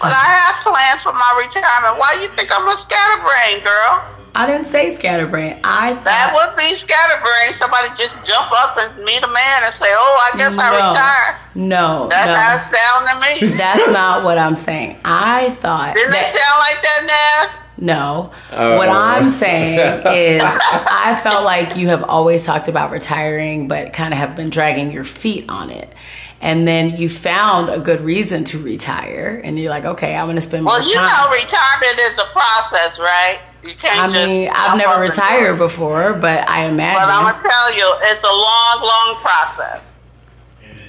but I have plans for my retirement. Why you think I'm a scatterbrain, girl? I didn't say scatterbrain. I thought That would be scatterbrain. Somebody just jump up and meet a man and say, "Oh, I guess I retire." no, That's how it no. sounded to me. That's not what I'm saying. I thought Didn't that it sound like that, Naz? No. Oh. What I'm saying is, I felt like you have always talked about retiring, but kind of have been dragging your feet on it. And then you found a good reason to retire, and you're like, okay, I'm going to spend more time. Well, you know, retirement is a process, right? You can't I just. mean, I've never retired before, but I imagine. But I'm gonna tell you, it's a long, long process.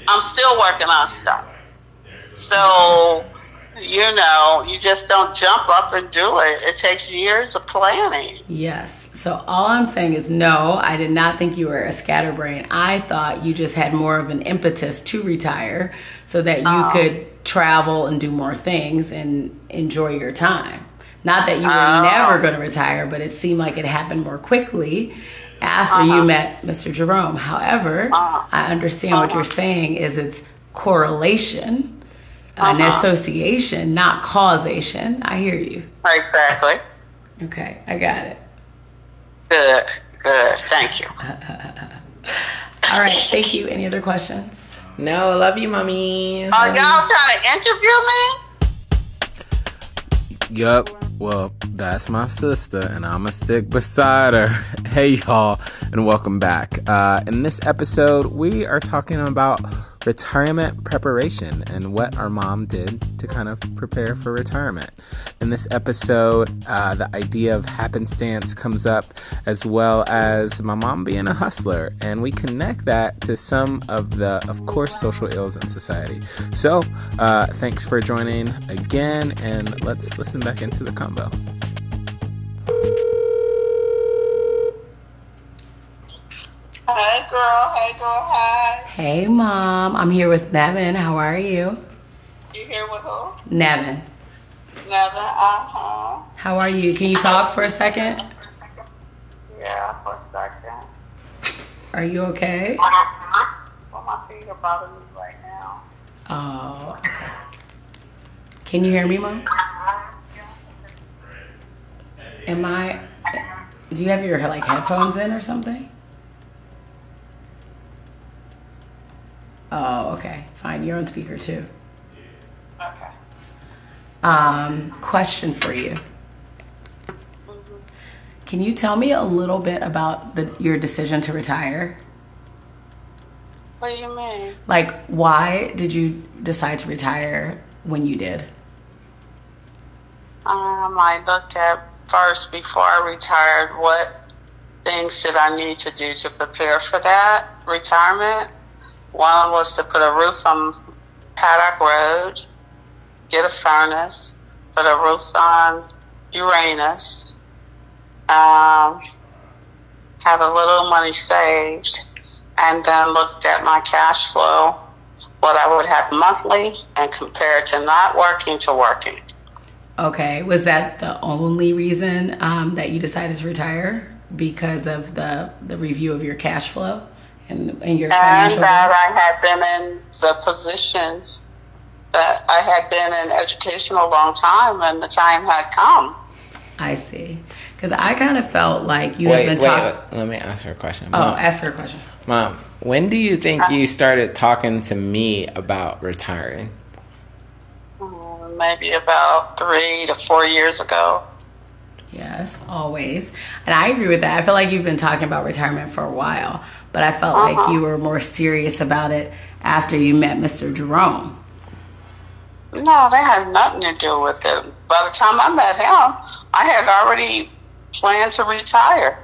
I'm still working on stuff. So, you know, you just don't jump up and do it. It takes years of planning. Yes. So all I'm saying is no, I did not think you were a scatterbrain. I thought you just had more of an impetus to retire so that you Oh. could travel and do more things and enjoy your time. Not that you were Oh. never going to retire, but it seemed like it happened more quickly after you met Mr. Jerome. However, Uh-huh. I understand what you're saying is it's correlation, an Uh-huh. association, not causation. I hear you. Exactly. Okay, I got it. Good, good. Thank you. All right, thank you. Any other questions? No, I love you, mommy. Are y'all trying to interview me? Yup. Well, that's my sister, and I'ma stick beside her. Hey, y'all, and welcome back. Uh, in this episode, we are talking about retirement preparation and what our mom did to kind of prepare for retirement. In this episode, uh, the idea of happenstance comes up, as well as my mom being a hustler, and we connect that to some of the, of course, social ills in society. So, uh, thanks for joining again, and let's listen back into the combo. Hey, girl. Hey, girl. Hi. Hey, Mom. I'm here with Nevin. How are you? You here with who? Nevin. Nevin. Uh huh. How are you? Can you talk for a second? Yeah, for a second. Are you okay? Well, my feet are bothering me right now. Oh, okay. Can you hear me, Mom? Am I. Do you have your like headphones in or something? Oh, okay. Fine. You're on speaker too. Okay. Um, question for you. Can you tell me a little bit about the, your decision to retire? What do you mean? Like, why did you decide to retire when you did? Um, I looked at first before I retired what things did I need to do to prepare for that retirement. One was to put a roof on Paddock Road, get a furnace, put a roof on Uranus, um, have a little money saved, and then looked at my cash flow, what I would have monthly, and compared to not working to working. Okay, was that the only reason um, that you decided to retire because of the the review of your cash flow and and your and that I had been in the positions that I had been in education a long time, and the time had come. I see. Because I kind of felt like you Wait, had wait, been talking. wait, let me ask her a question. Oh, Mom, ask her a question. Mom, when do you think you started talking to me about retiring? Mm, Maybe about three to four years ago. Yes, always. And I agree with that. I feel like you've been talking about retirement for a while, but I felt like uh-huh. you were more serious about it after you met Mr. Jerome. No, that had nothing to do with it. By the time I met him, I had already planned to retire.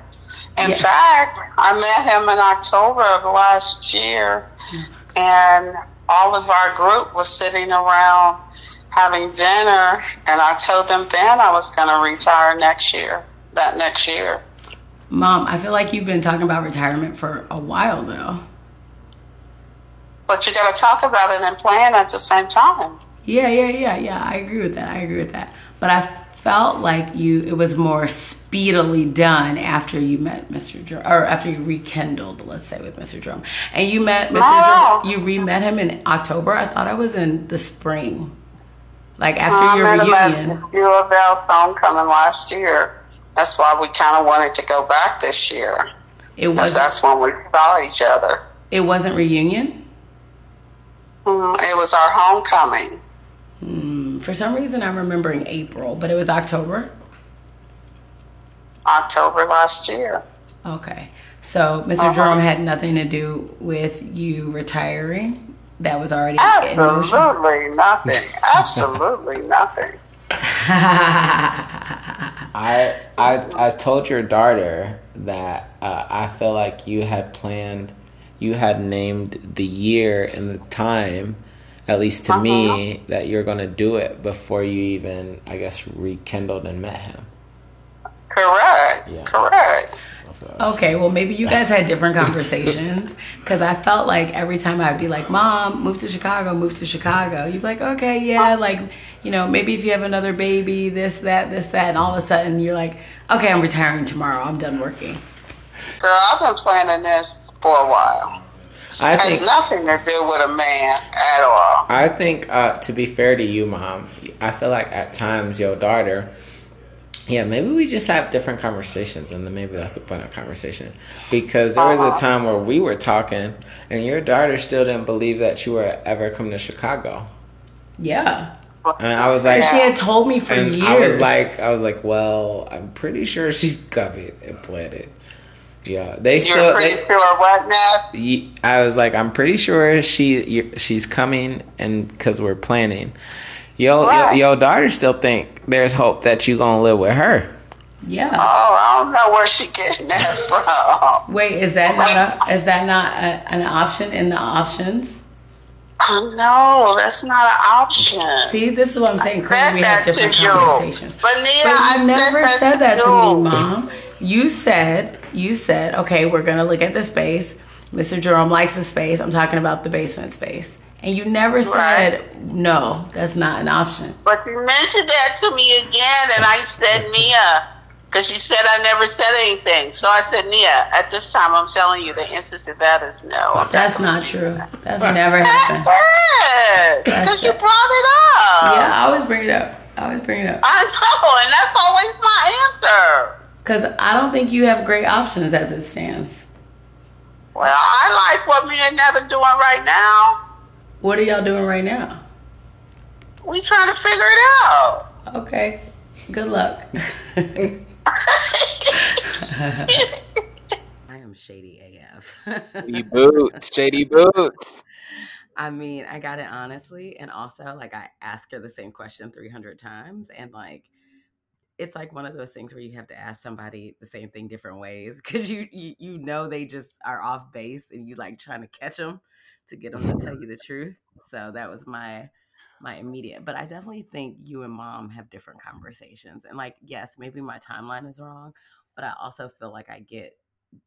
In Yeah. fact, I met him in October of last year, and all of our group was sitting around having dinner, and I told them then I was going to retire next year, that next year. Mom, I feel like you've been talking about retirement for a while though. But you got to talk about it and plan at the same time. Yeah, yeah, yeah, yeah. I agree with that. I agree with that. But I felt like you it was more speedily done after you met Mr. Jerome or after you rekindled, let's say, with Mr. Jerome. And you met Mr. Jerome you re met him in October. I thought I was in the spring. Like after your reunion. U of L homecoming last year. That's why we kind of wanted to go back this year. It was. That's when we saw each other. It wasn't reunion. Mm, it was our homecoming. Mm, for some reason, I'm remembering April, but it was October. October last year. Okay. So, mister uh-huh. Jerome had nothing to do with you retiring. That was already absolutely nothing. Absolutely nothing. I I I told your daughter that uh, I feel like you had planned, you had named the year and the time, at least to uh-huh. me, that you're going to do it before you even, I guess, rekindled and met him. Correct. Yeah. Correct. Okay, well, maybe you guys had different conversations because I felt like every time I'd be like, Mom, move to Chicago, move to Chicago, you'd be like, Okay, yeah, like, you know, maybe if you have another baby, this, that, this, that, and all of a sudden you're like, Okay, I'm retiring tomorrow, I'm done working. Girl, I've been planning this for a while. I it think, has nothing to do with a man at all. I think, uh, to be fair to you, Mom, I feel like at times your daughter yeah, maybe we just have different conversations, and then maybe that's the point of conversation. Because there was a uh-huh. time where we were talking, and your daughter still didn't believe that you were ever coming to Chicago. Yeah. And I was like, she had told me for and years. I was like, I was like, well, I'm pretty sure she's coming and planted. Yeah, they still. You're still. pretty they, sure what now? I was like, I'm pretty sure she she's coming, and because we're planning. Yo, right. yo, your daughter still think there's hope that you gonna live with her. Yeah. Oh, I don't know where she getting that from. Wait, is that not a, is that not a, an option in the options? Oh, no, that's not an option. See, this is what I'm saying. Clearly, we have different conversations. But, Nia, but you I never said, said that to, to me, Mom. You said you said, okay, we're gonna look at the space. Mr. Jerome likes the space. I'm talking about the basement space. And you never said, right. no, that's not an option. But you mentioned that to me again, and I said, Nia, because you said I never said anything. So I said, Nia, at this time, I'm telling you, the answer to that is no. I'm that's not true. That's never happened. Because you brought it up. Yeah, I always bring it up. I always bring it up. I know, and that's always my answer. Because I don't think you have great options as it stands. Well, I like what me and Nevin doing right now. What are y'all doing right now? We trying to figure it out. Okay. Good luck. I am shady AF. shady boots, shady boots. I mean, I got it honestly, and also like I ask her the same question three hundred times, and like it's like one of those things where you have to ask somebody the same thing different ways because you, you you know they just are off base, and you like trying to catch them to get them to tell you the truth. So that was my my immediate. But I definitely think you and mom have different conversations. And like, yes, maybe my timeline is wrong, but I also feel like I get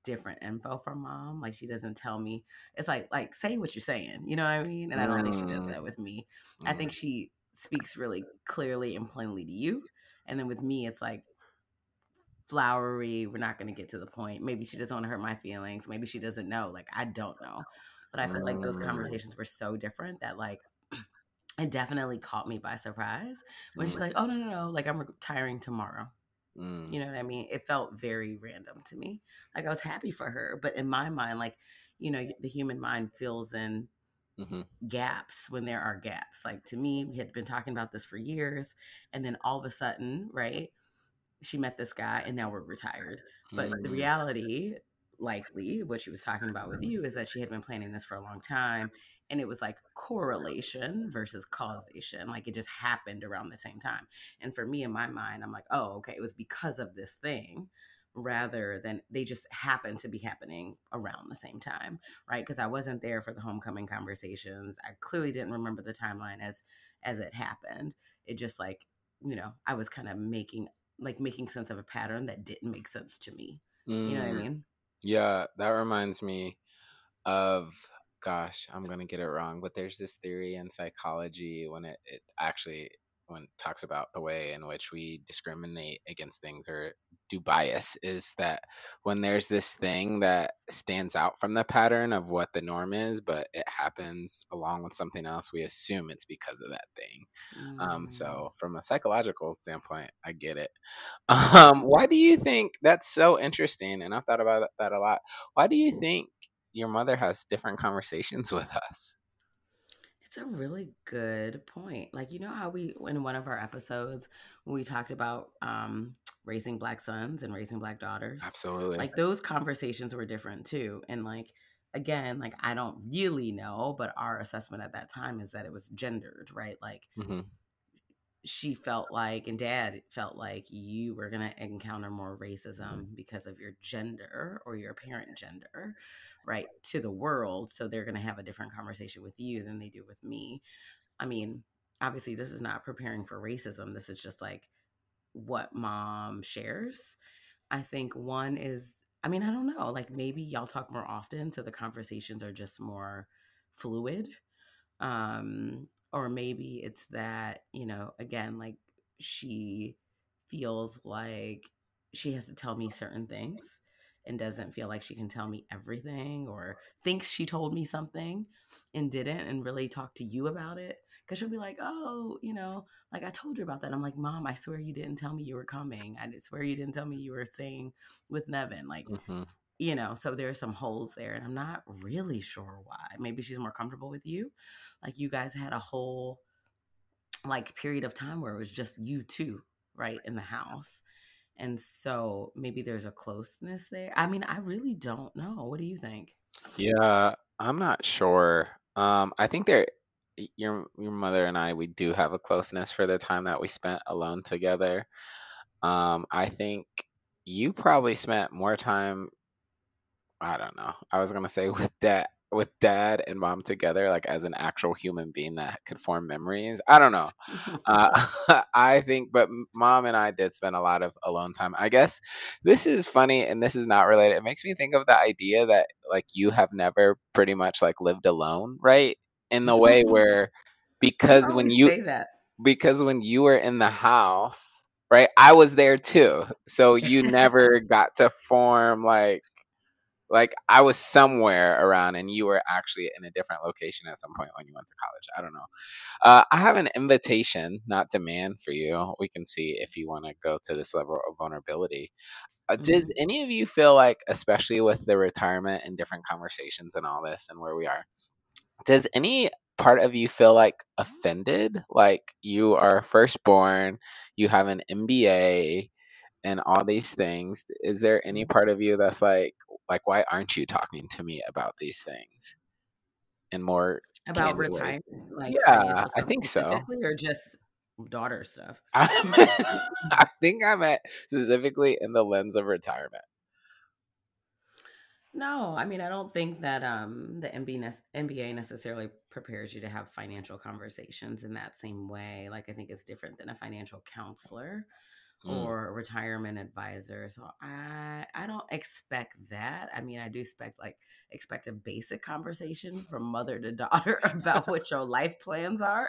different info from mom. Like she doesn't tell me. It's like like say what you're saying. You know what I mean? And I don't think she does mm. that with me. I think she speaks really clearly and plainly to you. And then with me, it's like flowery. We're not going to get to the point. Maybe she doesn't want to hurt my feelings. Maybe she doesn't know. Like I don't know. But I feel like those mm. conversations were so different that like it definitely caught me by surprise when she's like, "Oh no, no, no! Like I'm retiring tomorrow." Mm. You know what I mean? It felt very random to me. Like I was happy for her, but in my mind, like you know, the human mind fills in mm-hmm. gaps when there are gaps. Like to me, we had been talking about this for years, and then all of a sudden, right? She met this guy, and now we're retired. But mm. the reality likely what she was talking about with you is that she had been planning this for a long time and it was like correlation versus causation like it just happened around the same time. And for me in my mind i'm like oh okay it was because of this thing rather than they just happened to be happening around the same time right? Because i wasn't there for the homecoming conversations. I clearly didn't remember the timeline as as it happened. It just like you know i was kind of making like making sense of a pattern that didn't make sense to me. Mm. you know what i mm. mean yeah, that reminds me of gosh, I'm gonna get it wrong, but there's this theory in psychology when it, it actually when it talks about the way in which we discriminate against things or do bias is that when there's this thing that stands out from the pattern of what the norm is, but it happens along with something else, we assume it's because of that thing. Um, Mm. Um, so from a psychological standpoint, I get it. Um, why do you think that's so interesting? And I've thought about that a lot. Why do you think your mother has different conversations with us? It's a really good point. Like you know how we in one of our episodes we talked about um raising black sons and raising black daughters. Absolutely. Like those conversations were different too. And like again, like I don't really know, but our assessment at that time is that it was gendered, right? Like Mhm. She felt like and dad felt like you were going to encounter more Mm-hmm. racism because of your gender or your parent gender right to the world so they're going to have a different conversation with you than they do with me. I mean obviously this is not preparing for racism this is just like what mom shares. I think one is i mean i don't know like maybe y'all talk more often so the conversations are just more fluid um or maybe it's that you know again like she feels like she has to tell me certain things and doesn't feel like she can tell me everything or thinks she told me something and didn't and really talk to you about it because she'll be like oh you know like i told you about that. I'm like mom i swear you didn't tell me you were coming. I swear you didn't tell me you were staying with nevin. Like Mhm. You know so there's some holes there and i'm not really sure why maybe she's more comfortable with you like you guys had a whole like period of time where it was just you two right in the house and so maybe there's a closeness there i mean i really don't know what do you think Yeah, I'm not sure. Um, I think there, your your mother and I, we do have a closeness for the time that we spent alone together. Um, I think you probably spent more time. I don't know. I was gonna say with dad, with dad and mom together, like as an actual human being that could form memories. I don't know. Uh, I think, but mom and I did spend a lot of alone time. I guess this is funny and this is not related. It makes me think of the idea that like you have never pretty much like lived alone, right? In the way where because when you say that because when you were in the house, right? I was there too. So you never got to form like like I was somewhere around and you were actually in a different location at some point when you went to college. I don't know. Uh, I have an invitation, not demand for you. We can see if you want to go to this level of vulnerability. Uh, does Mhm. any of you feel like, especially with the retirement and different conversations and all this and where we are, does any part of you feel like offended? Like you are firstborn, you have an MBA, and all these things. Is there any Mhm. part of you that's like, like, why aren't you talking to me about these things? And more about retirement like Yeah, I think so. specifically or just daughter stuff I think i'm at specifically in the lens of retirement. No, I mean, I don't think that um, the nec- MBA necessarily prepares you to have financial conversations in that same way. Like, I think it's different than a financial counselor Mm. or retirement advisor. So I I don't expect that. I mean, I do expect like expect a basic conversation from mother to daughter about what your life plans are.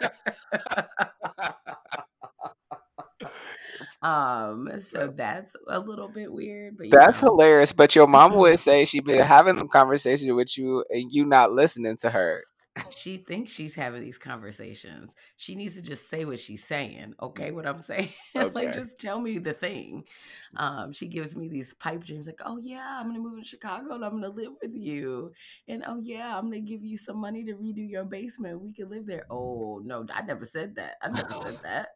um, so that's a little bit weird, but That's know. hilarious. But your mom would say she been having a conversation with you and you not listening to her. She thinks she's having these conversations. She needs to just say what she's saying. Okay, what I'm saying. like just tell me the thing. Um, she gives me these pipe dreams like, oh yeah, I'm gonna move to Chicago and I'm gonna live with you. And oh yeah, I'm gonna give you some money to redo your basement. We can live there. Oh no, I never said that. I never said that.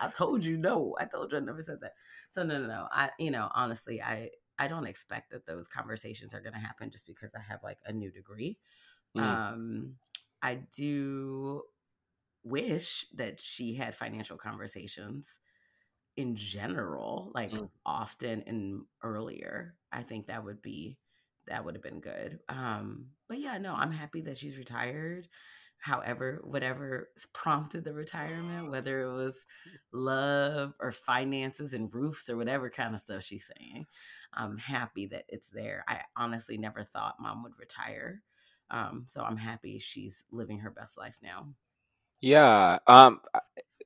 I told you no. I told you I never said that. So no, no, no. I, you know, honestly, I, I don't expect that those conversations are going to happen just because I have like a new degree. Mm. Um, I do wish that she had financial conversations in general, like Mm. often and earlier. I think that would be that would have been good. Um, but yeah, no, I'm happy that she's retired. However, whatever prompted the retirement, whether it was love or finances and roofs or whatever kind of stuff she's saying, I'm happy that it's there. I honestly never thought mom would retire. Um, so I'm happy she's living her best life now. Yeah. Um,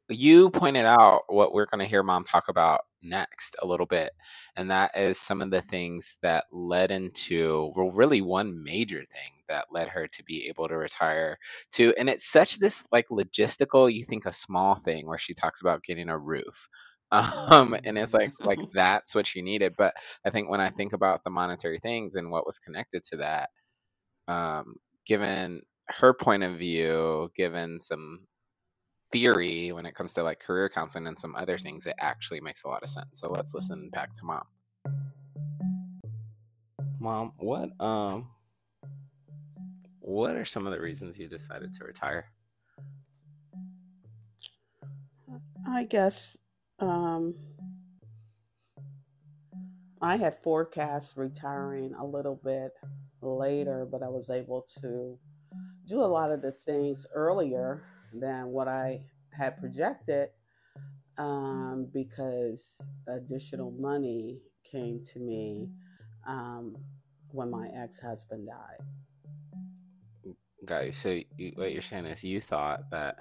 you pointed out what we're going to hear mom talk about next a little bit. And that is some of the things that led into, well, really one major thing that led her to be able to retire to. And it's such this like logistical, you think a small thing where she talks about getting a roof. Um, and it's like like that's what she needed. But I think when I think about the monetary things and what was connected to that, um, given her point of view, given some theory when it comes to like career counseling and some other things, it actually makes a lot of sense. So let's listen back to mom. Mom, what um what are some of the reasons you decided to retire? I guess um I had forecast retiring a little bit later, but I was able to do a lot of the things earlier than what I had projected um, because additional money came to me um, when my ex husband died. Got you. So you, what you're saying is you thought that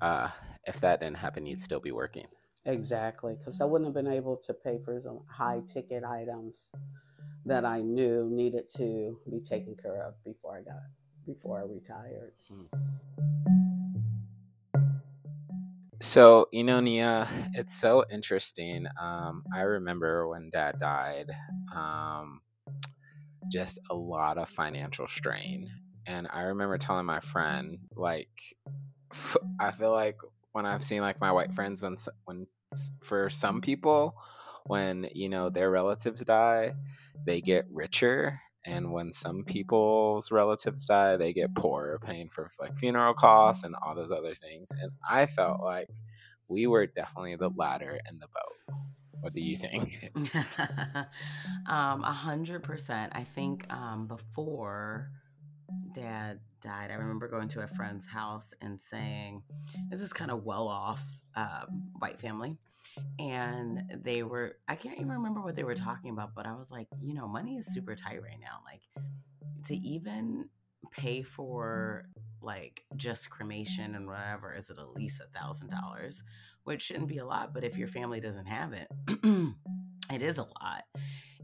uh, if that didn't happen, you'd still be working. Exactly, because I wouldn't have been able to pay for some high ticket items that I knew needed to be taken care of before I got before I retired. So, you know, Nia, it's so interesting. Um, I remember when dad died, um, just a lot of financial strain. And I remember telling my friend, like, I feel like when I've seen like my white friends, when, when for some people, when, you know, their relatives die, they get richer and when some people's relatives die they get poorer paying for like funeral costs and all those other things and i felt like we were definitely the latter in the boat. What do you think? Um a hundred percent. I think um before dad died i remember going to a friend's house and saying this is kind of well off um, white family and they were i can't even remember what they were mm-hmm. talking about but i was like you know money is super mm-hmm. tight right now like to even pay for like just cremation and whatever is it at least a thousand dollars which shouldn't be a lot but if your family doesn't have it it is a lot.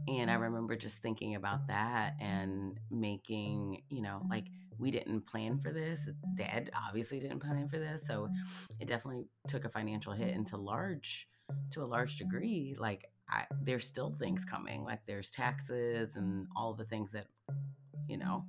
And i mm-hmm. remember just thinking about that and making you know like we didn't plan for this dad obviously didn't plan for this so it definitely took a financial hit into large to a large degree, like I, there's still things coming, like there's taxes and all the things that, you know,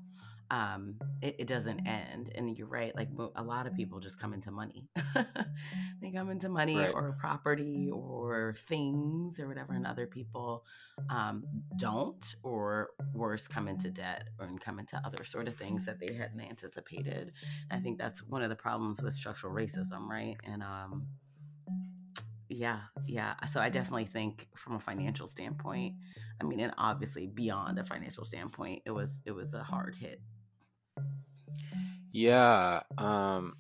um, it, it, doesn't end. And you're right, like a lot of people just come into money. they come into money right. or property or things or whatever, and other people um, don't, or worse, come into debt or come into other sort of things that they hadn't anticipated. I think that's one of the problems with structural racism, right? And um, yeah, yeah. So I definitely think from a financial standpoint, I mean, and obviously beyond a financial standpoint, it was it was a hard hit. Yeah, um,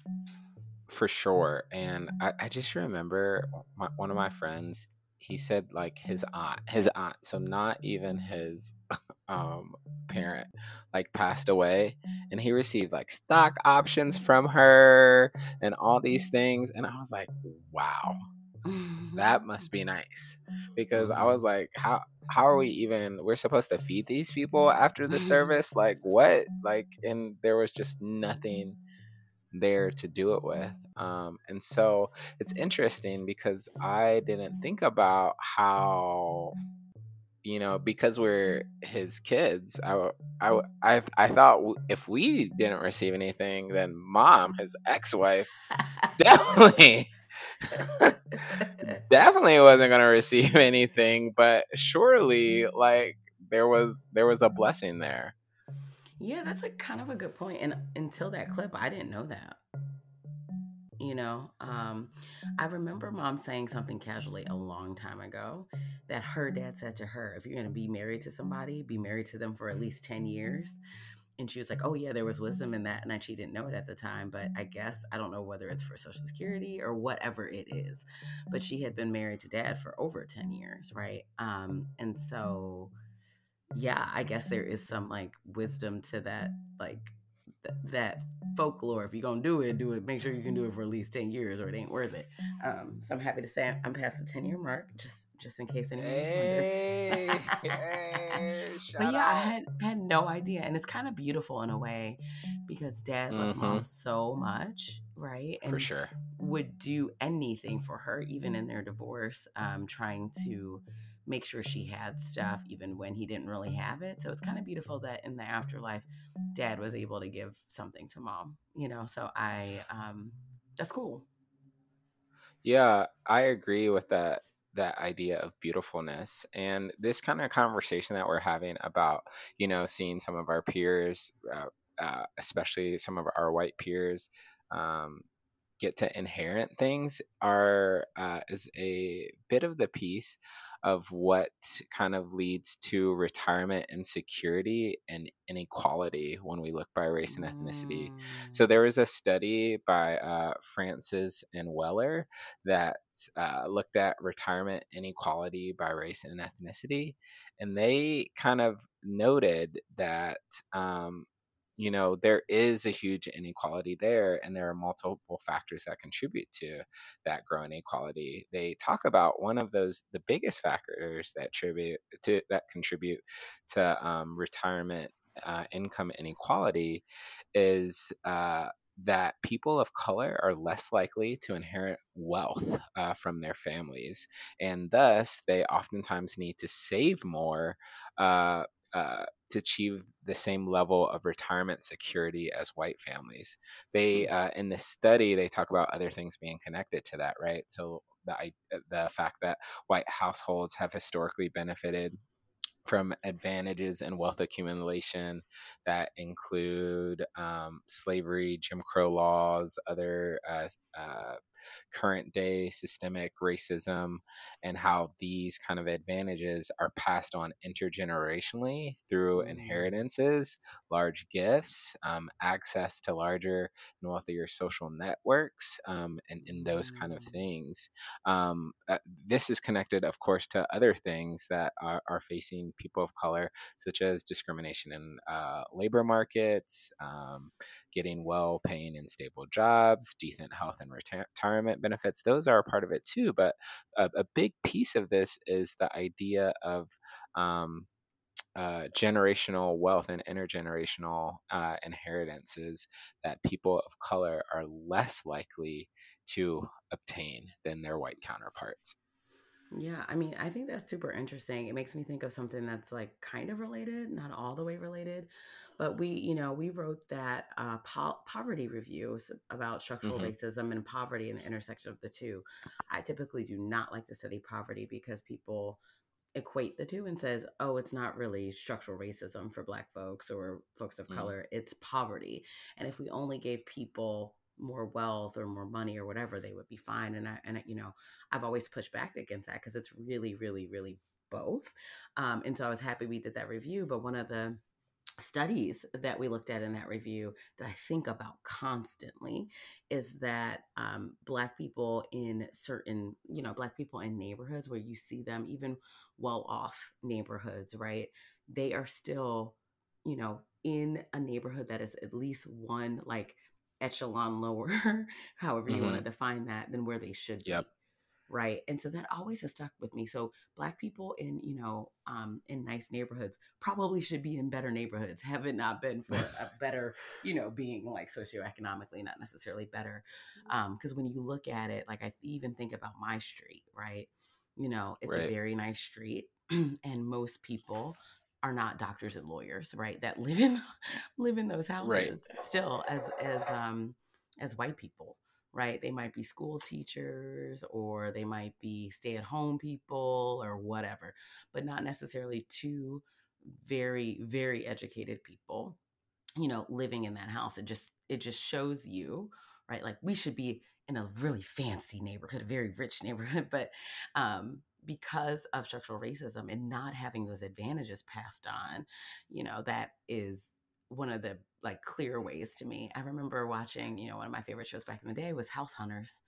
for sure. And I, I just remember my, one of my friends. He said like his aunt, his aunt, so not even his um parent, like passed away, and he received like stock options from her and all these things. And I was like, wow that must be nice because I was like, how how are we even? We're supposed to feed these people after the service? Like what? Like, and there was just nothing there to do it with. Um, and so it's interesting because I didn't think about how you know because we're his kids I, I, I, I thought if we didn't receive anything then mom his ex-wife definitely definitely wasn't going to receive anything, but surely like there was there was a blessing there. Yeah, that's a kind of a good point. And until that clip, I didn't know that. You know, um, I remember mom saying something casually a long time ago that her dad said to her, if you're going to be married to somebody, be married to them for at least 10 years and she was like, "Oh yeah, there was wisdom in that," and actually didn't know it at the time. But I guess I don't know whether it's for Social Security or whatever it is. But she had been married to Dad for over ten years, right? Um, and so, yeah, I guess there is some like wisdom to that, like th- that folklore. If you're gonna do it, do it. Make sure you can do it for at least ten years, or it ain't worth it. Um, so I'm happy to say I'm past the ten year mark, just just in case anyone hey, hey, but yeah, out. I had had no idea, and it's kind of beautiful in a way because dad loved mm-hmm. mom so much, right? And for sure, would do anything for her, even in their divorce, um, trying to make sure she had stuff even when he didn't really have it. So it's kind of beautiful that in the afterlife, dad was able to give something to mom, you know? So I, um, that's cool. Yeah, I agree with that that idea of beautifulness and this kind of conversation that we're having about you know seeing some of our peers uh, uh, especially some of our white peers um, get to inherit things are uh, is a bit of the piece of what kind of leads to retirement insecurity and inequality when we look by race and ethnicity. Mm. So there was a study by uh, Francis and Weller that uh, looked at retirement inequality by race and ethnicity, and they kind of noted that um, you know there is a huge inequality there and there are multiple factors that contribute to that growing inequality. They talk about one of those the biggest factors that tribute to that contribute to um, retirement uh, income inequality is uh, that people of color are less likely to inherit wealth uh, from their families, and thus they oftentimes need to save more uh, uh, to achieve the same level of retirement security as white families. They hmm. uh, in the study they talk about other things being connected to that, right? So the the fact that white households have historically benefited from advantages and wealth accumulation that include um, slavery, Jim Crow laws, other uh, uh, current day systemic racism, and how these kind of advantages are passed on intergenerationally through mm. inheritances, large gifts, um, access to larger and wealthier social networks, um, and, and those kind of mm. things. Um, uh, this is connected, of course, to other things that are, are facing people of color, such as discrimination in uh, labor markets, um, getting well paying and stable jobs, decent health and retirement benefits. Those are a part of it too. But a, a big piece of this is the idea of um, uh, generational wealth and intergenerational uh, inheritances that people of color are less likely to obtain than their white counterparts. Yeah, I mean, I think that's super interesting. It makes me think of something that's like kind of related, not all the way related, but we, you know, we wrote that uh, po- poverty reviews about structural mm-hmm. racism and poverty and the intersection of the two. I typically do not like to study poverty because people equate the two and says, "Oh, it's not really structural racism for Black folks or folks of mm-hmm. color; it's poverty." And if we only gave people more wealth or more money or whatever, they would be fine. And I, and I, you know, I've always pushed back against that because it's really, really, really both. Um, and so I was happy we did that review. But one of the studies that we looked at in that review that I think about constantly is that um, Black people in certain, you know, Black people in neighborhoods where you see them, even well off neighborhoods, right? They are still, you know, in a neighborhood that is at least one like echelon lower, however you mm-hmm. want to define that, than where they should yep. be. Right. And so that always has stuck with me. So black people in, you know, um, in nice neighborhoods probably should be in better neighborhoods, have it not been for a better, you know, being like socioeconomically, not necessarily better. Um, because when you look at it, like I even think about my street, right? You know, it's right. a very nice street. and most people are not doctors and lawyers, right? That live in live in those houses right. still as as um as white people, right? They might be school teachers or they might be stay-at-home people or whatever, but not necessarily two very very educated people, you know, living in that house. It just it just shows you, right? Like we should be in a really fancy neighborhood, a very rich neighborhood, but um because of structural racism and not having those advantages passed on, you know, that is one of the like clear ways to me. I remember watching, you know, one of my favorite shows back in the day was House Hunters.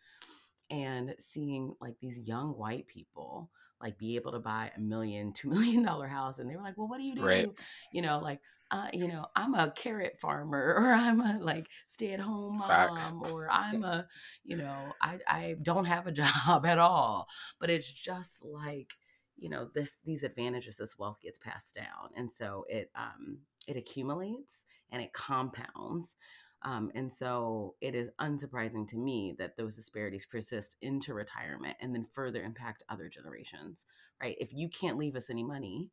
And seeing like these young white people like be able to buy a million, two million dollar house. And they were like, well, what do you do? Right. You know, like, uh, you know, I'm a carrot farmer or I'm a like stay at home mom Facts. or I'm a, you know, I, I don't have a job at all. But it's just like, you know, this, these advantages, this wealth gets passed down. And so it, um, it accumulates and it compounds. Um, and so it is unsurprising to me that those disparities persist into retirement and then further impact other generations, right? If you can't leave us any money,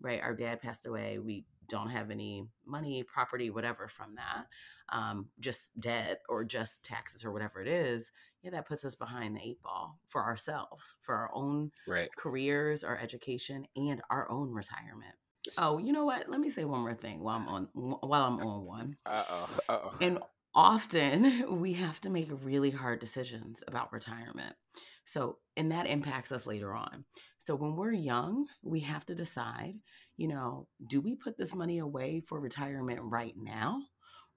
right? Our dad passed away. We don't have any money, property, whatever from that, um, just debt or just taxes or whatever it is. Yeah, that puts us behind the eight ball for ourselves, for our own Right. careers, our education, and our own retirement. Oh, you know what? Let me say one more thing while I'm on while I'm on one. Uh oh. Uh oh. And often we have to make really hard decisions about retirement. So, and that impacts us later on. So, when we're young, we have to decide, you know, do we put this money away for retirement right now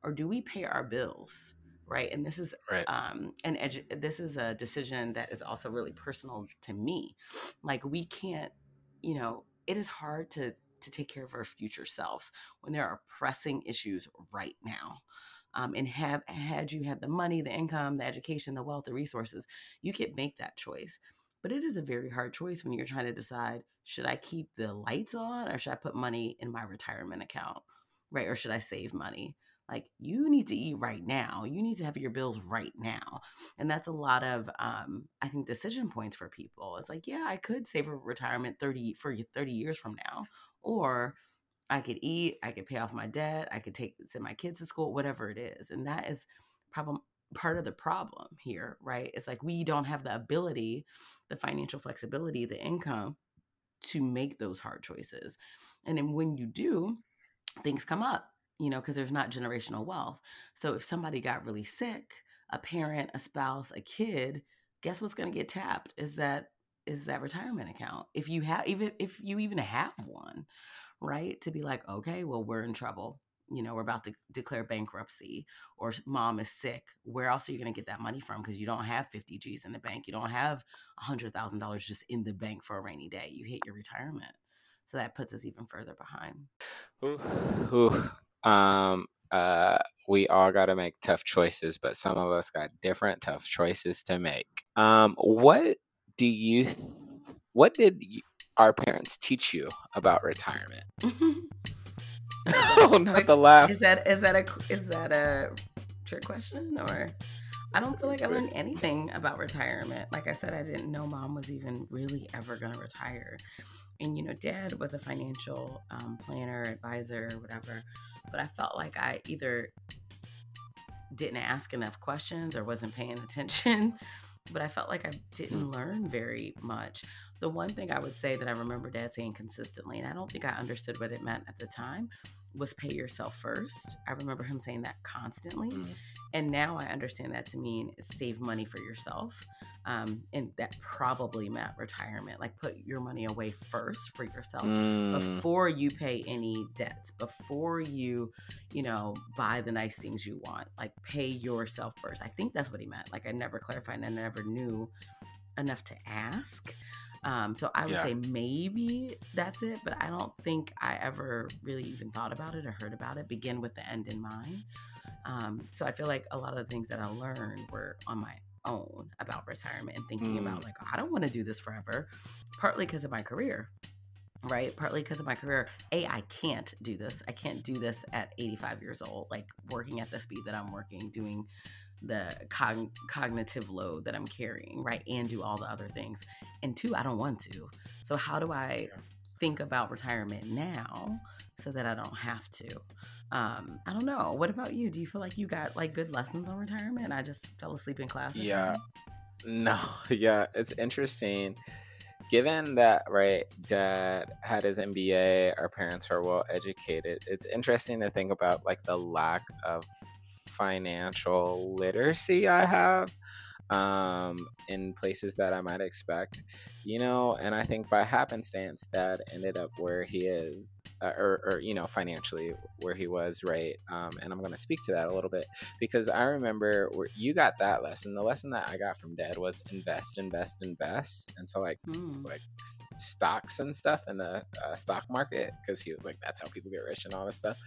or do we pay our bills? Right. And this is Right. um an edu- this is a decision that is also really personal to me. Like we can't, you know, it is hard to to take care of our future selves when there are pressing issues right now. Um, and have had you had the money, the income, the education, the wealth, the resources, you could make that choice. But it is a very hard choice when you're trying to decide should I keep the lights on or should I put money in my retirement account, right? Or should I save money? Like you need to eat right now. You need to have your bills right now, and that's a lot of um, I think decision points for people. It's like, yeah, I could save for retirement thirty for thirty years from now, or I could eat, I could pay off my debt, I could take send my kids to school, whatever it is. And that is problem part of the problem here, right? It's like we don't have the ability, the financial flexibility, the income to make those hard choices. And then when you do, things come up, you know, because there's not generational wealth. So if somebody got really sick, a parent, a spouse, a kid, guess what's going to get tapped? Is that is that retirement account? If you have even if you even have one, right? To be like, okay, well, we're in trouble. You know, we're about to declare bankruptcy, or mom is sick. Where else are you going to get that money from? Because you don't have 50 G's in the bank. You don't have $100,000 just in the bank for a rainy day. You hit your retirement. So that puts us even further behind. Ooh, ooh. Um, uh, we all got to make tough choices, but some of us got different tough choices to make. Um, what do you, th- what did you, our parents teach you about retirement? oh, not the laugh. Is that is that a is that a trick question or? I don't feel like I learned anything about retirement. Like I said, I didn't know mom was even really ever going to retire. And, you know, dad was a financial um, planner, advisor, whatever. But I felt like I either didn't ask enough questions or wasn't paying attention. But I felt like I didn't learn very much. The one thing I would say that I remember dad saying consistently, and I don't think I understood what it meant at the time, was pay yourself first. I remember him saying that constantly. Mm. And now I understand that to mean save money for yourself. Um, and that probably meant retirement. Like put your money away first for yourself Mm, before you pay any debts, before you, you know, buy the nice things you want. Like pay yourself first. I think that's what he meant. Like I never clarified and I never knew enough to ask. Um, so I would Yeah. say maybe that's it, but I don't think I ever really even thought about it or heard about it. Begin with the end in mind. Um, so I feel like a lot of the things that I learned were on my own about retirement and thinking about Mm. like I don't want to do this forever, partly because of my career. Right, partly because of my career. A, I can't do this. I can't do this at 85 years old, like working at the speed that I'm working, doing the cogn- cognitive load that I'm carrying, right? And do all the other things. And two, I don't want to. So, how do I think about retirement now so that I don't have to? Um, I don't know. What about you? Do you feel like you got like good lessons on retirement? I just fell asleep in class or Yeah. something? No, yeah, it's interesting. Given that, right, dad had his MBA, our parents are well educated, it's interesting to think about like the lack of financial literacy I have. Um, in places that I might expect, you know. And I think by happenstance, Dad ended up where he is, uh, or, or, you know, financially where he was, right? Um, and I'm going to speak to that a little bit because I remember where you got that lesson. The lesson that I got from Dad was invest, invest, invest into like mm. like stocks and stuff in the uh, stock market because he was like, that's how people get rich and all this stuff.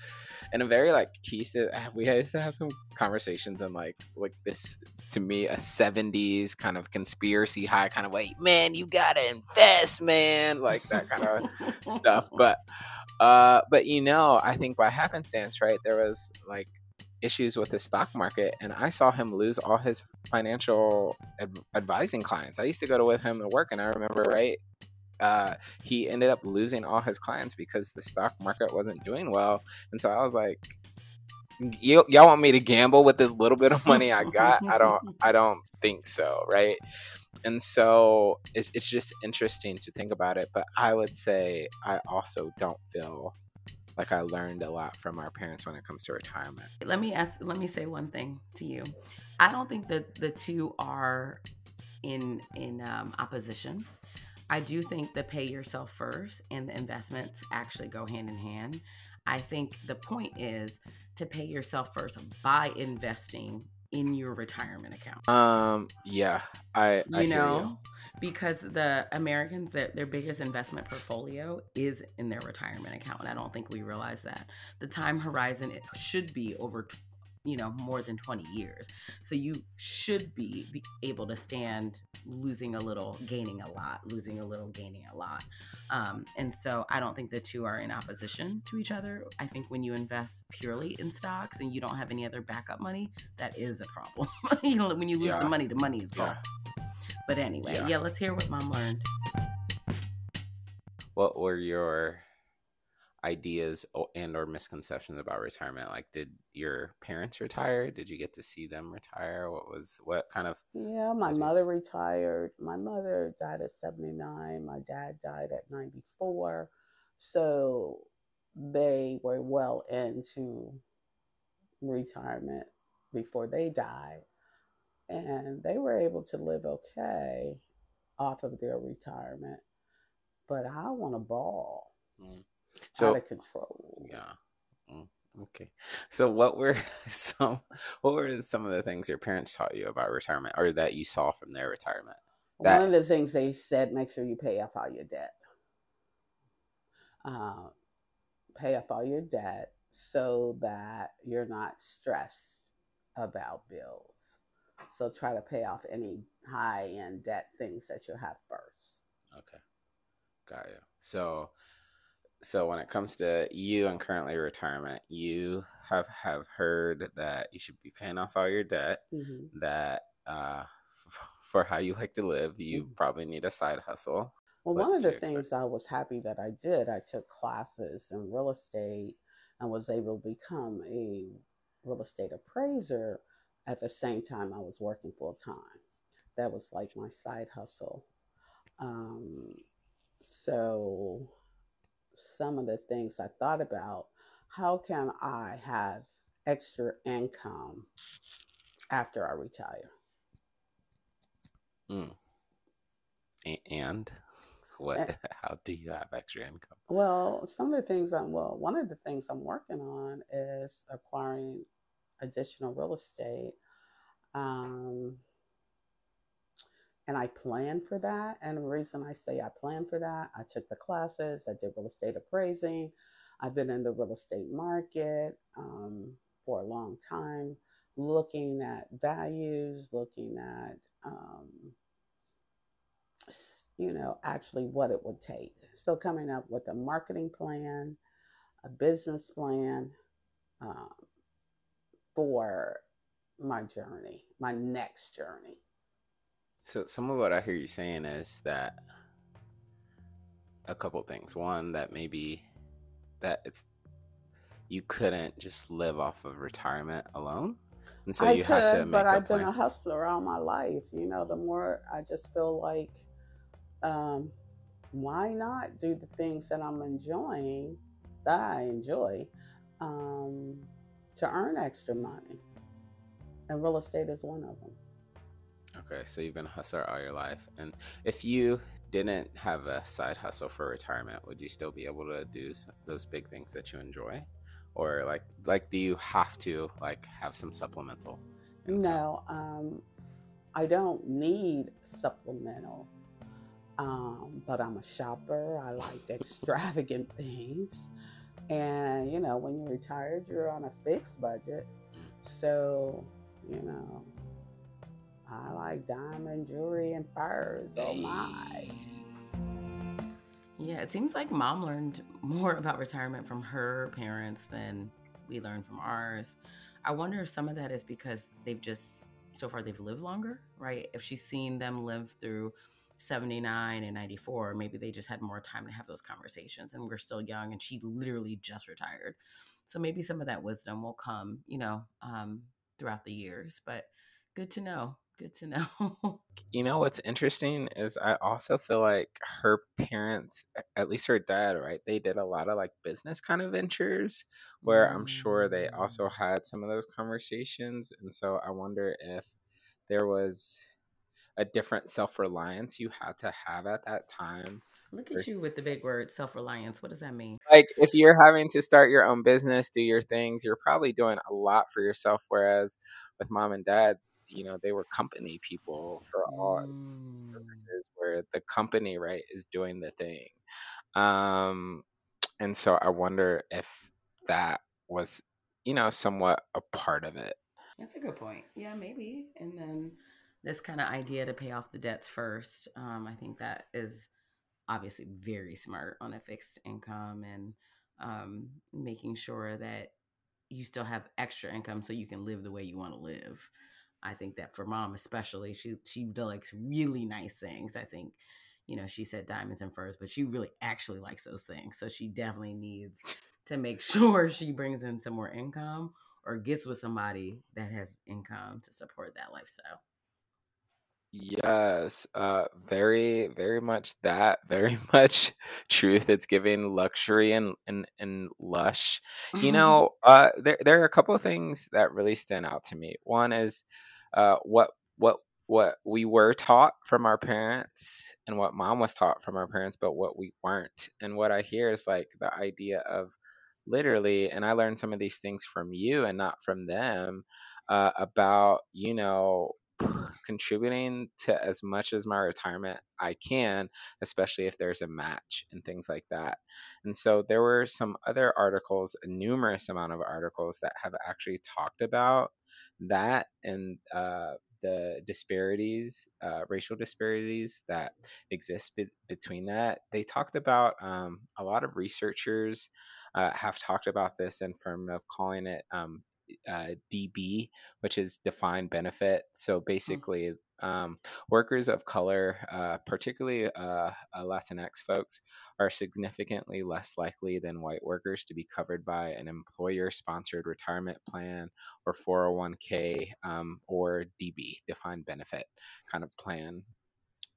And a very like he said, we used to have some conversations and like like this to me a seven 70s kind of conspiracy high kind of way man you gotta invest man like that kind of stuff. But uh but you know i think by happenstance right there was like issues with the stock market and i saw him lose all his financial ad- advising clients. I used to go to with him to work and i remember right uh, he ended up losing all his clients because the stock market wasn't doing well. And so i was like y- y'all want me to gamble with this little bit of money i got i don't i don't think so, right? And so it's, it's just interesting to think about it. But I would say I also don't feel like I learned a lot from our parents when it comes to retirement. Let me ask, let me say one thing to you. I don't think that the two are in in um, opposition. I do think the pay yourself first and the investments actually go hand in hand. I think the point is to pay yourself first by investing in your retirement account. Um, yeah, I, I you know, you. because the Americans their, their biggest investment portfolio is in their retirement account, and I don't think we realize that the time horizon it should be over you know more than 20 years so you should be, be able to stand losing a little gaining a lot losing a little gaining a lot um, and so i don't think the two are in opposition to each other i think when you invest purely in stocks and you don't have any other backup money that is a problem you know when you lose yeah. the money the money is gone yeah. but anyway yeah. yeah let's hear what mom learned what were your ideas and or misconceptions about retirement like did your parents retire? Did you get to see them retire? What was what kind of yeah my mother retired. My mother died at 79 my dad died at 94 so they were well into retirement before they died and they were able to live okay off of their retirement. But i want a ball. Mm so, out of control. Yeah. Mm, okay. So what were some what were some of the things your parents taught you about retirement or that you saw from their retirement? That... One of the things they said, make sure you pay off all your debt. Uh, pay off all your debt so that you're not stressed about bills. So try to pay off any high end debt things that you have first. Okay. Got you. So so when it comes to you and currently retirement, you have have heard that you should be paying off all your debt. Mm-hmm. That uh, f- for how you like to live, you mm-hmm. probably need a side hustle. Well, what one of the things I was happy that I did, I took classes in real estate and was able to become a real estate appraiser at the same time I was working full time. That was like my side hustle. Um, so some of the things I thought about. How can I have extra income after I retire? Mm. And what? And, how do you have extra income? Well, some of the things I'm well, one of the things I'm working on is acquiring additional real estate. Um, and I planned for that. And the reason I say I planned for that, I took the classes, I did real estate appraising. I've been in the real estate market um, for a long time, looking at values, looking at, um, you know, actually what it would take. So, coming up with a marketing plan, a business plan um, for my journey, my next journey. So some of what I hear you saying is that a couple things. One, that maybe that it's you couldn't just live off of retirement alone. And so I you could, had to make a but I've plan. been a hustler all my life. You know, the more I just feel like um, why not do the things that I'm enjoying that I enjoy um, to earn extra money? And real estate is one of them. Okay, so you've been a hustler all your life, and if you didn't have a side hustle for retirement, would you still be able to do those big things that you enjoy, or like like do you have to like have some supplemental? Income? No, um, I don't need supplemental. Um, but I'm a shopper. I like extravagant things. And, you know, when you're retired, you're on a fixed budget. So, you know, I like diamond jewelry and furs. Oh my. Yeah, it seems like mom learned more about retirement from her parents than we learned from ours. I wonder if some of that is because they've just, so far, they've lived longer, right? If she's seen them live through 79 and 94 maybe they just had more time to have those conversations and we're still young and she literally just retired so maybe some of that wisdom will come you know um, throughout the years but good to know good to know you know what's interesting is i also feel like her parents at least her dad right they did a lot of like business kind of ventures where mm. i'm sure they also mm. had some of those conversations and so i wonder if there was a different self reliance you had to have at that time. Look at you with the big word self reliance. What does that mean? Like, if you're having to start your own business, do your things, you're probably doing a lot for yourself. Whereas with mom and dad, you know, they were company people for all mm. purposes, where the company, right, is doing the thing. Um, and so I wonder if that was, you know, somewhat a part of it. That's a good point. Yeah, maybe. And then this kind of idea to pay off the debts first. Um, I think that is obviously very smart on a fixed income and um, making sure that you still have extra income so you can live the way you want to live. I think that for mom especially, she she likes really nice things. I think, you know, she said diamonds and furs, but she really actually likes those things. So she definitely needs to make sure she brings in some more income or gets with somebody that has income to support that lifestyle. Yes, uh, very, very much that. Very much truth. It's giving luxury and and and lush. You know, uh, there there are a couple of things that really stand out to me. One is uh, what what what we were taught from our parents and what mom was taught from our parents, but what we weren't. And what I hear is like the idea of literally, and I learned some of these things from you and not from them, uh, about you know contributing to as much as my retirement I can, especially if there's a match and things like that. And so there were some other articles, a numerous amount of articles that have actually talked about that and uh, the disparities, uh, racial disparities that exist be- between that. They talked about um, a lot of researchers uh, have talked about this in terms of calling it um, uh, DB, which is defined benefit. So mm. basically, um, workers of color, uh, particularly uh, uh Latinx folks, are significantly less likely than white workers to be covered by an employer sponsored retirement plan or 401k um, or DB, defined benefit kind of plan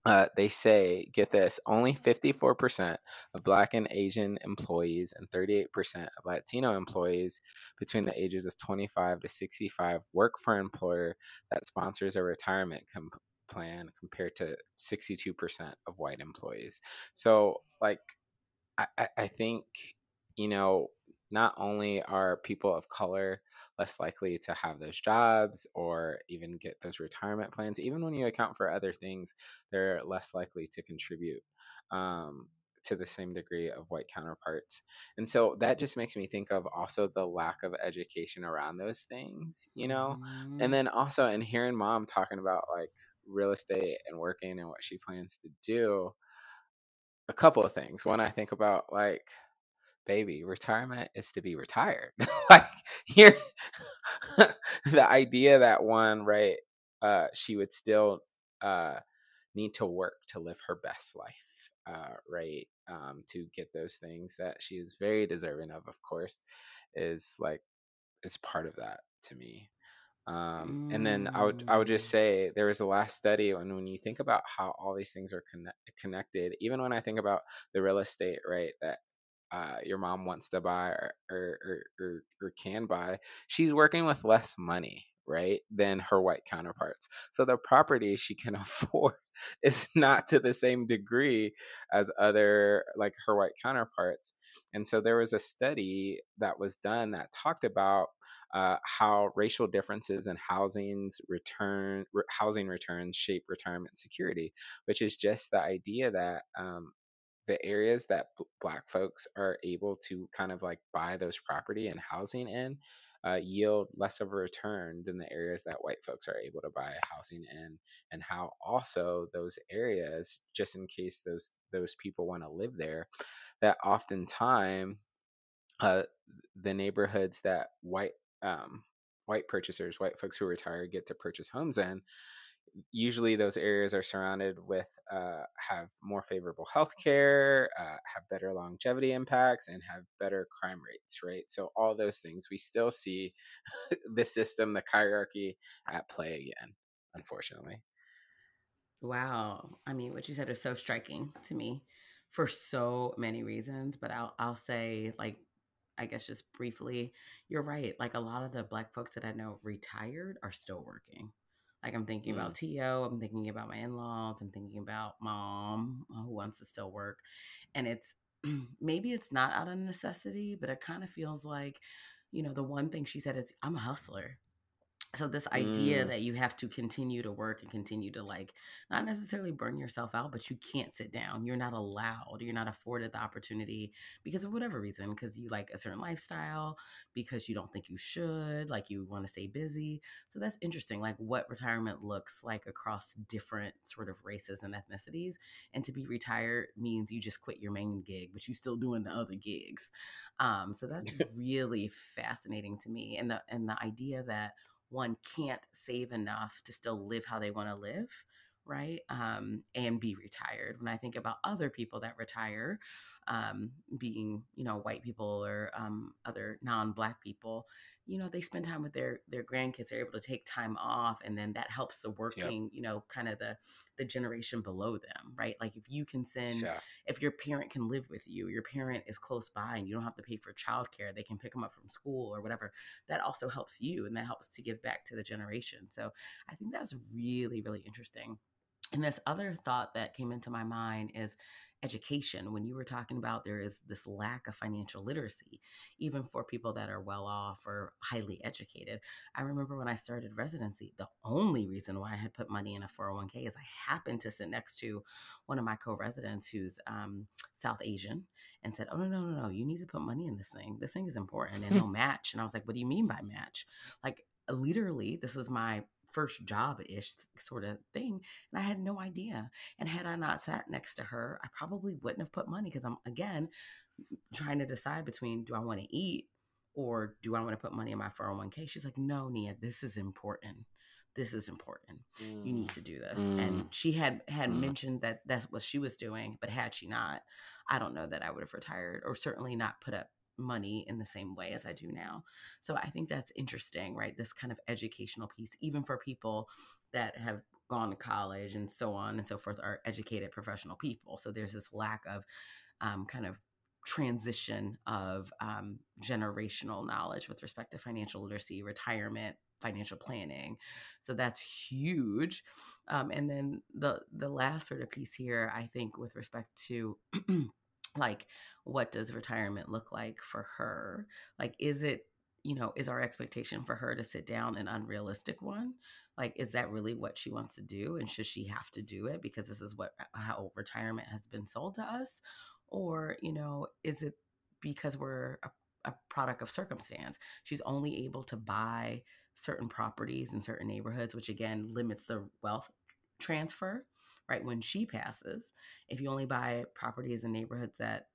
uh, they say, get this, only 54% of Black and Asian employees and 38% of Latino employees between the ages of 25 to 65 work for an employer that sponsors a retirement plan compared to 62% of white employees. So, like, I, I think, you know, not only are people of color less likely to have those jobs or even get those retirement plans. Even when you account for other things, they're less likely to contribute um, to the same degree of white counterparts. And so that just makes me think of also the lack of education around those things, you know? Mm-hmm. And then also and hearing mom talking about like real estate and working and what she plans to do, a couple of things. One, I think about like, baby, retirement is to be retired. like here the idea that one, right, uh, she would still uh need to work to live her best life, uh, right? Um, to get those things that she is very deserving of, of course, is like is part of that to me. Um, and then I would I would just mm. say there was a last study and when you think about how all these things are connect, connected, even when I think about the real estate, right, that uh, your mom wants to buy or, or, or, or, can buy, she's working with less money, right, than her white counterparts. So the property she can afford is not to the same degree as other, like her white counterparts. And so there was a study that was done that talked about uh, how racial differences in housing's return, re- housing returns shape retirement security, which is just the idea that um, the areas that b- black folks are able to kind of like buy those property and housing in uh, yield less of a return than the areas that white folks are able to buy housing in and how also those areas just in case those those people want to live there that oftentimes uh, the neighborhoods that white um, white purchasers white folks who retire get to purchase homes in usually those areas are surrounded with uh, have more favorable health care uh, have better longevity impacts and have better crime rates right so all those things we still see the system the hierarchy at play again unfortunately Wow. I mean, what you said is so striking to me for so many reasons, but I'll I'll say like I guess just briefly, you're right. Like a lot of the black folks that I know retired are still working. Like I'm thinking mm. about TO, I'm thinking about my in-laws, I'm thinking about mom uh, who wants to still work. And it's maybe it's not out of necessity, but it kind of feels like, you know, the one thing she said is I'm a hustler so this idea mm. that you have to continue to work and continue to like not necessarily burn yourself out but you can't sit down. You're not allowed. You're not afforded the opportunity because of whatever reason because you like a certain lifestyle because you don't think you should like you want to stay busy. So that's interesting like what retirement looks like across different sort of races and ethnicities. And to be retired means you just quit your main gig but you're still doing the other gigs. Um so that's really fascinating to me. And the and the idea that one can't save enough to still live how they want to live right um, and be retired. When i think about other people that retire um, being you know white people or um, other non-black people you know they spend time with their their grandkids they're able to take time off and then that helps the working yep. you know kind of the the generation below them right like if you can send yeah. if your parent can live with you your parent is close by and you don't have to pay for childcare they can pick them up from school or whatever that also helps you and that helps to give back to the generation so i think that's really really interesting and this other thought that came into my mind is education. When you were talking about there is this lack of financial literacy, even for people that are well off or highly educated. I remember when I started residency, the only reason why I had put money in a 401k is I happened to sit next to one of my co residents who's um, South Asian and said, Oh, no, no, no, no, you need to put money in this thing. This thing is important and it'll match. And I was like, What do you mean by match? Like, literally, this is my first job ish sort of thing. And I had no idea. And had I not sat next to her, I probably wouldn't have put money because I'm, again, trying to decide between do I want to eat or do I want to put money in my 401k? She's like, no, Nia, this is important. This is important. Mm. You need to do this. Mm. And she had had mm. mentioned that that's what she was doing, but had she not, I don't know that I would have retired or certainly not put up money in the same way as I do now. So I think that's interesting, right? This kind of educational piece, even for people that have gone to college and so on and so forth, are educated professional people. So there's this lack of um, kind of transition of um, generational knowledge with respect to financial literacy, retirement, financial planning. So that's huge. Um, and then the the last sort of piece here, I think, with respect to like what does retirement look like for her? Like is it you know is our expectation for her to sit down an unrealistic one? Like is that really what she wants to do and should she have to do it because this is what how retirement has been sold to us? Or you know is it because we're a, a product of circumstance? She's only able to buy certain properties in certain neighborhoods which again limits the wealth transfer right? When she passes, if you only buy properties in neighborhoods that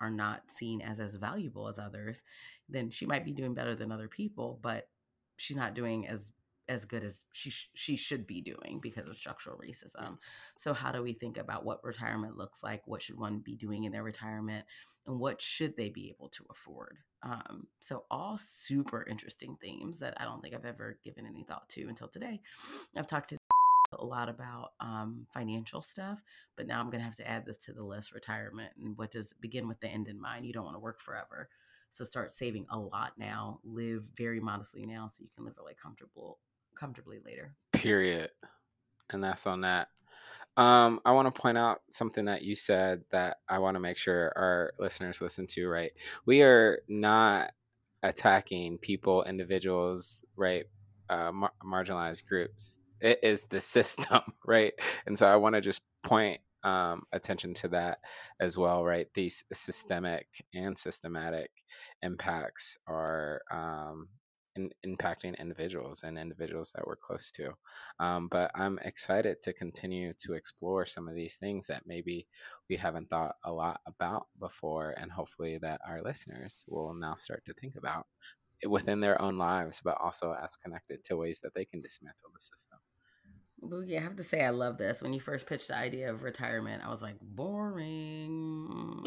are not seen as as valuable as others, then she might be doing better than other people, but she's not doing as as good as she sh- she should be doing because of structural racism. So how do we think about what retirement looks like? What should one be doing in their retirement, and what should they be able to afford? Um, so all super interesting themes that I don't think I've ever given any thought to until today. I've talked to a lot about um, financial stuff, but now I'm going to have to add this to the list retirement and what does begin with the end in mind. You don't want to work forever. So start saving a lot now, live very modestly now so you can live really comfortable comfortably later. Period. And that's on that. Um, I want to point out something that you said that I want to make sure our listeners listen to, right? We are not attacking people, individuals, right? Uh, mar- marginalized groups. It is the system, right? And so I want to just point um, attention to that as well, right? These systemic and systematic impacts are um, in, impacting individuals and individuals that we're close to. Um, but I'm excited to continue to explore some of these things that maybe we haven't thought a lot about before, and hopefully that our listeners will now start to think about within their own lives, but also as connected to ways that they can dismantle the system. Boogie, I have to say I love this. When you first pitched the idea of retirement, I was like, boring.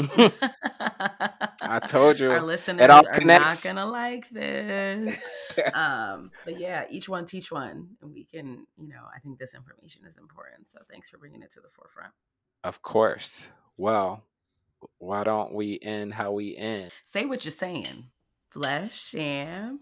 I told you. Our listeners are not gonna like this. um, but yeah, each one teach one, and we can, you know, I think this information is important. So thanks for bringing it to the forefront. Of course. Well, why don't we end how we end? Say what you're saying. Flesh and.